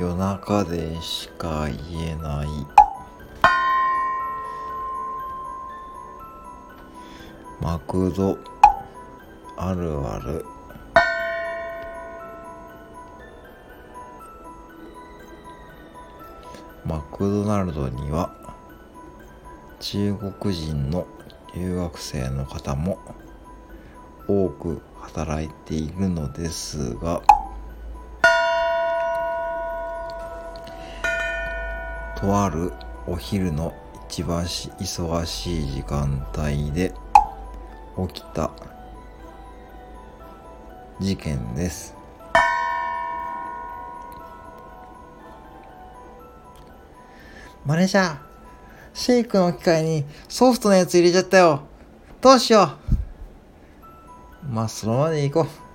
夜中でしか言えない。マクド。あるある。マクドナルドには中国人の留学生の方も多く働いているのですがとあるお昼の一番忙しい時間帯で起きた事件です。マネージャーシェイクの機械にソフトのやつ入れちゃったよ。どうしよう。まあそのままでいこう。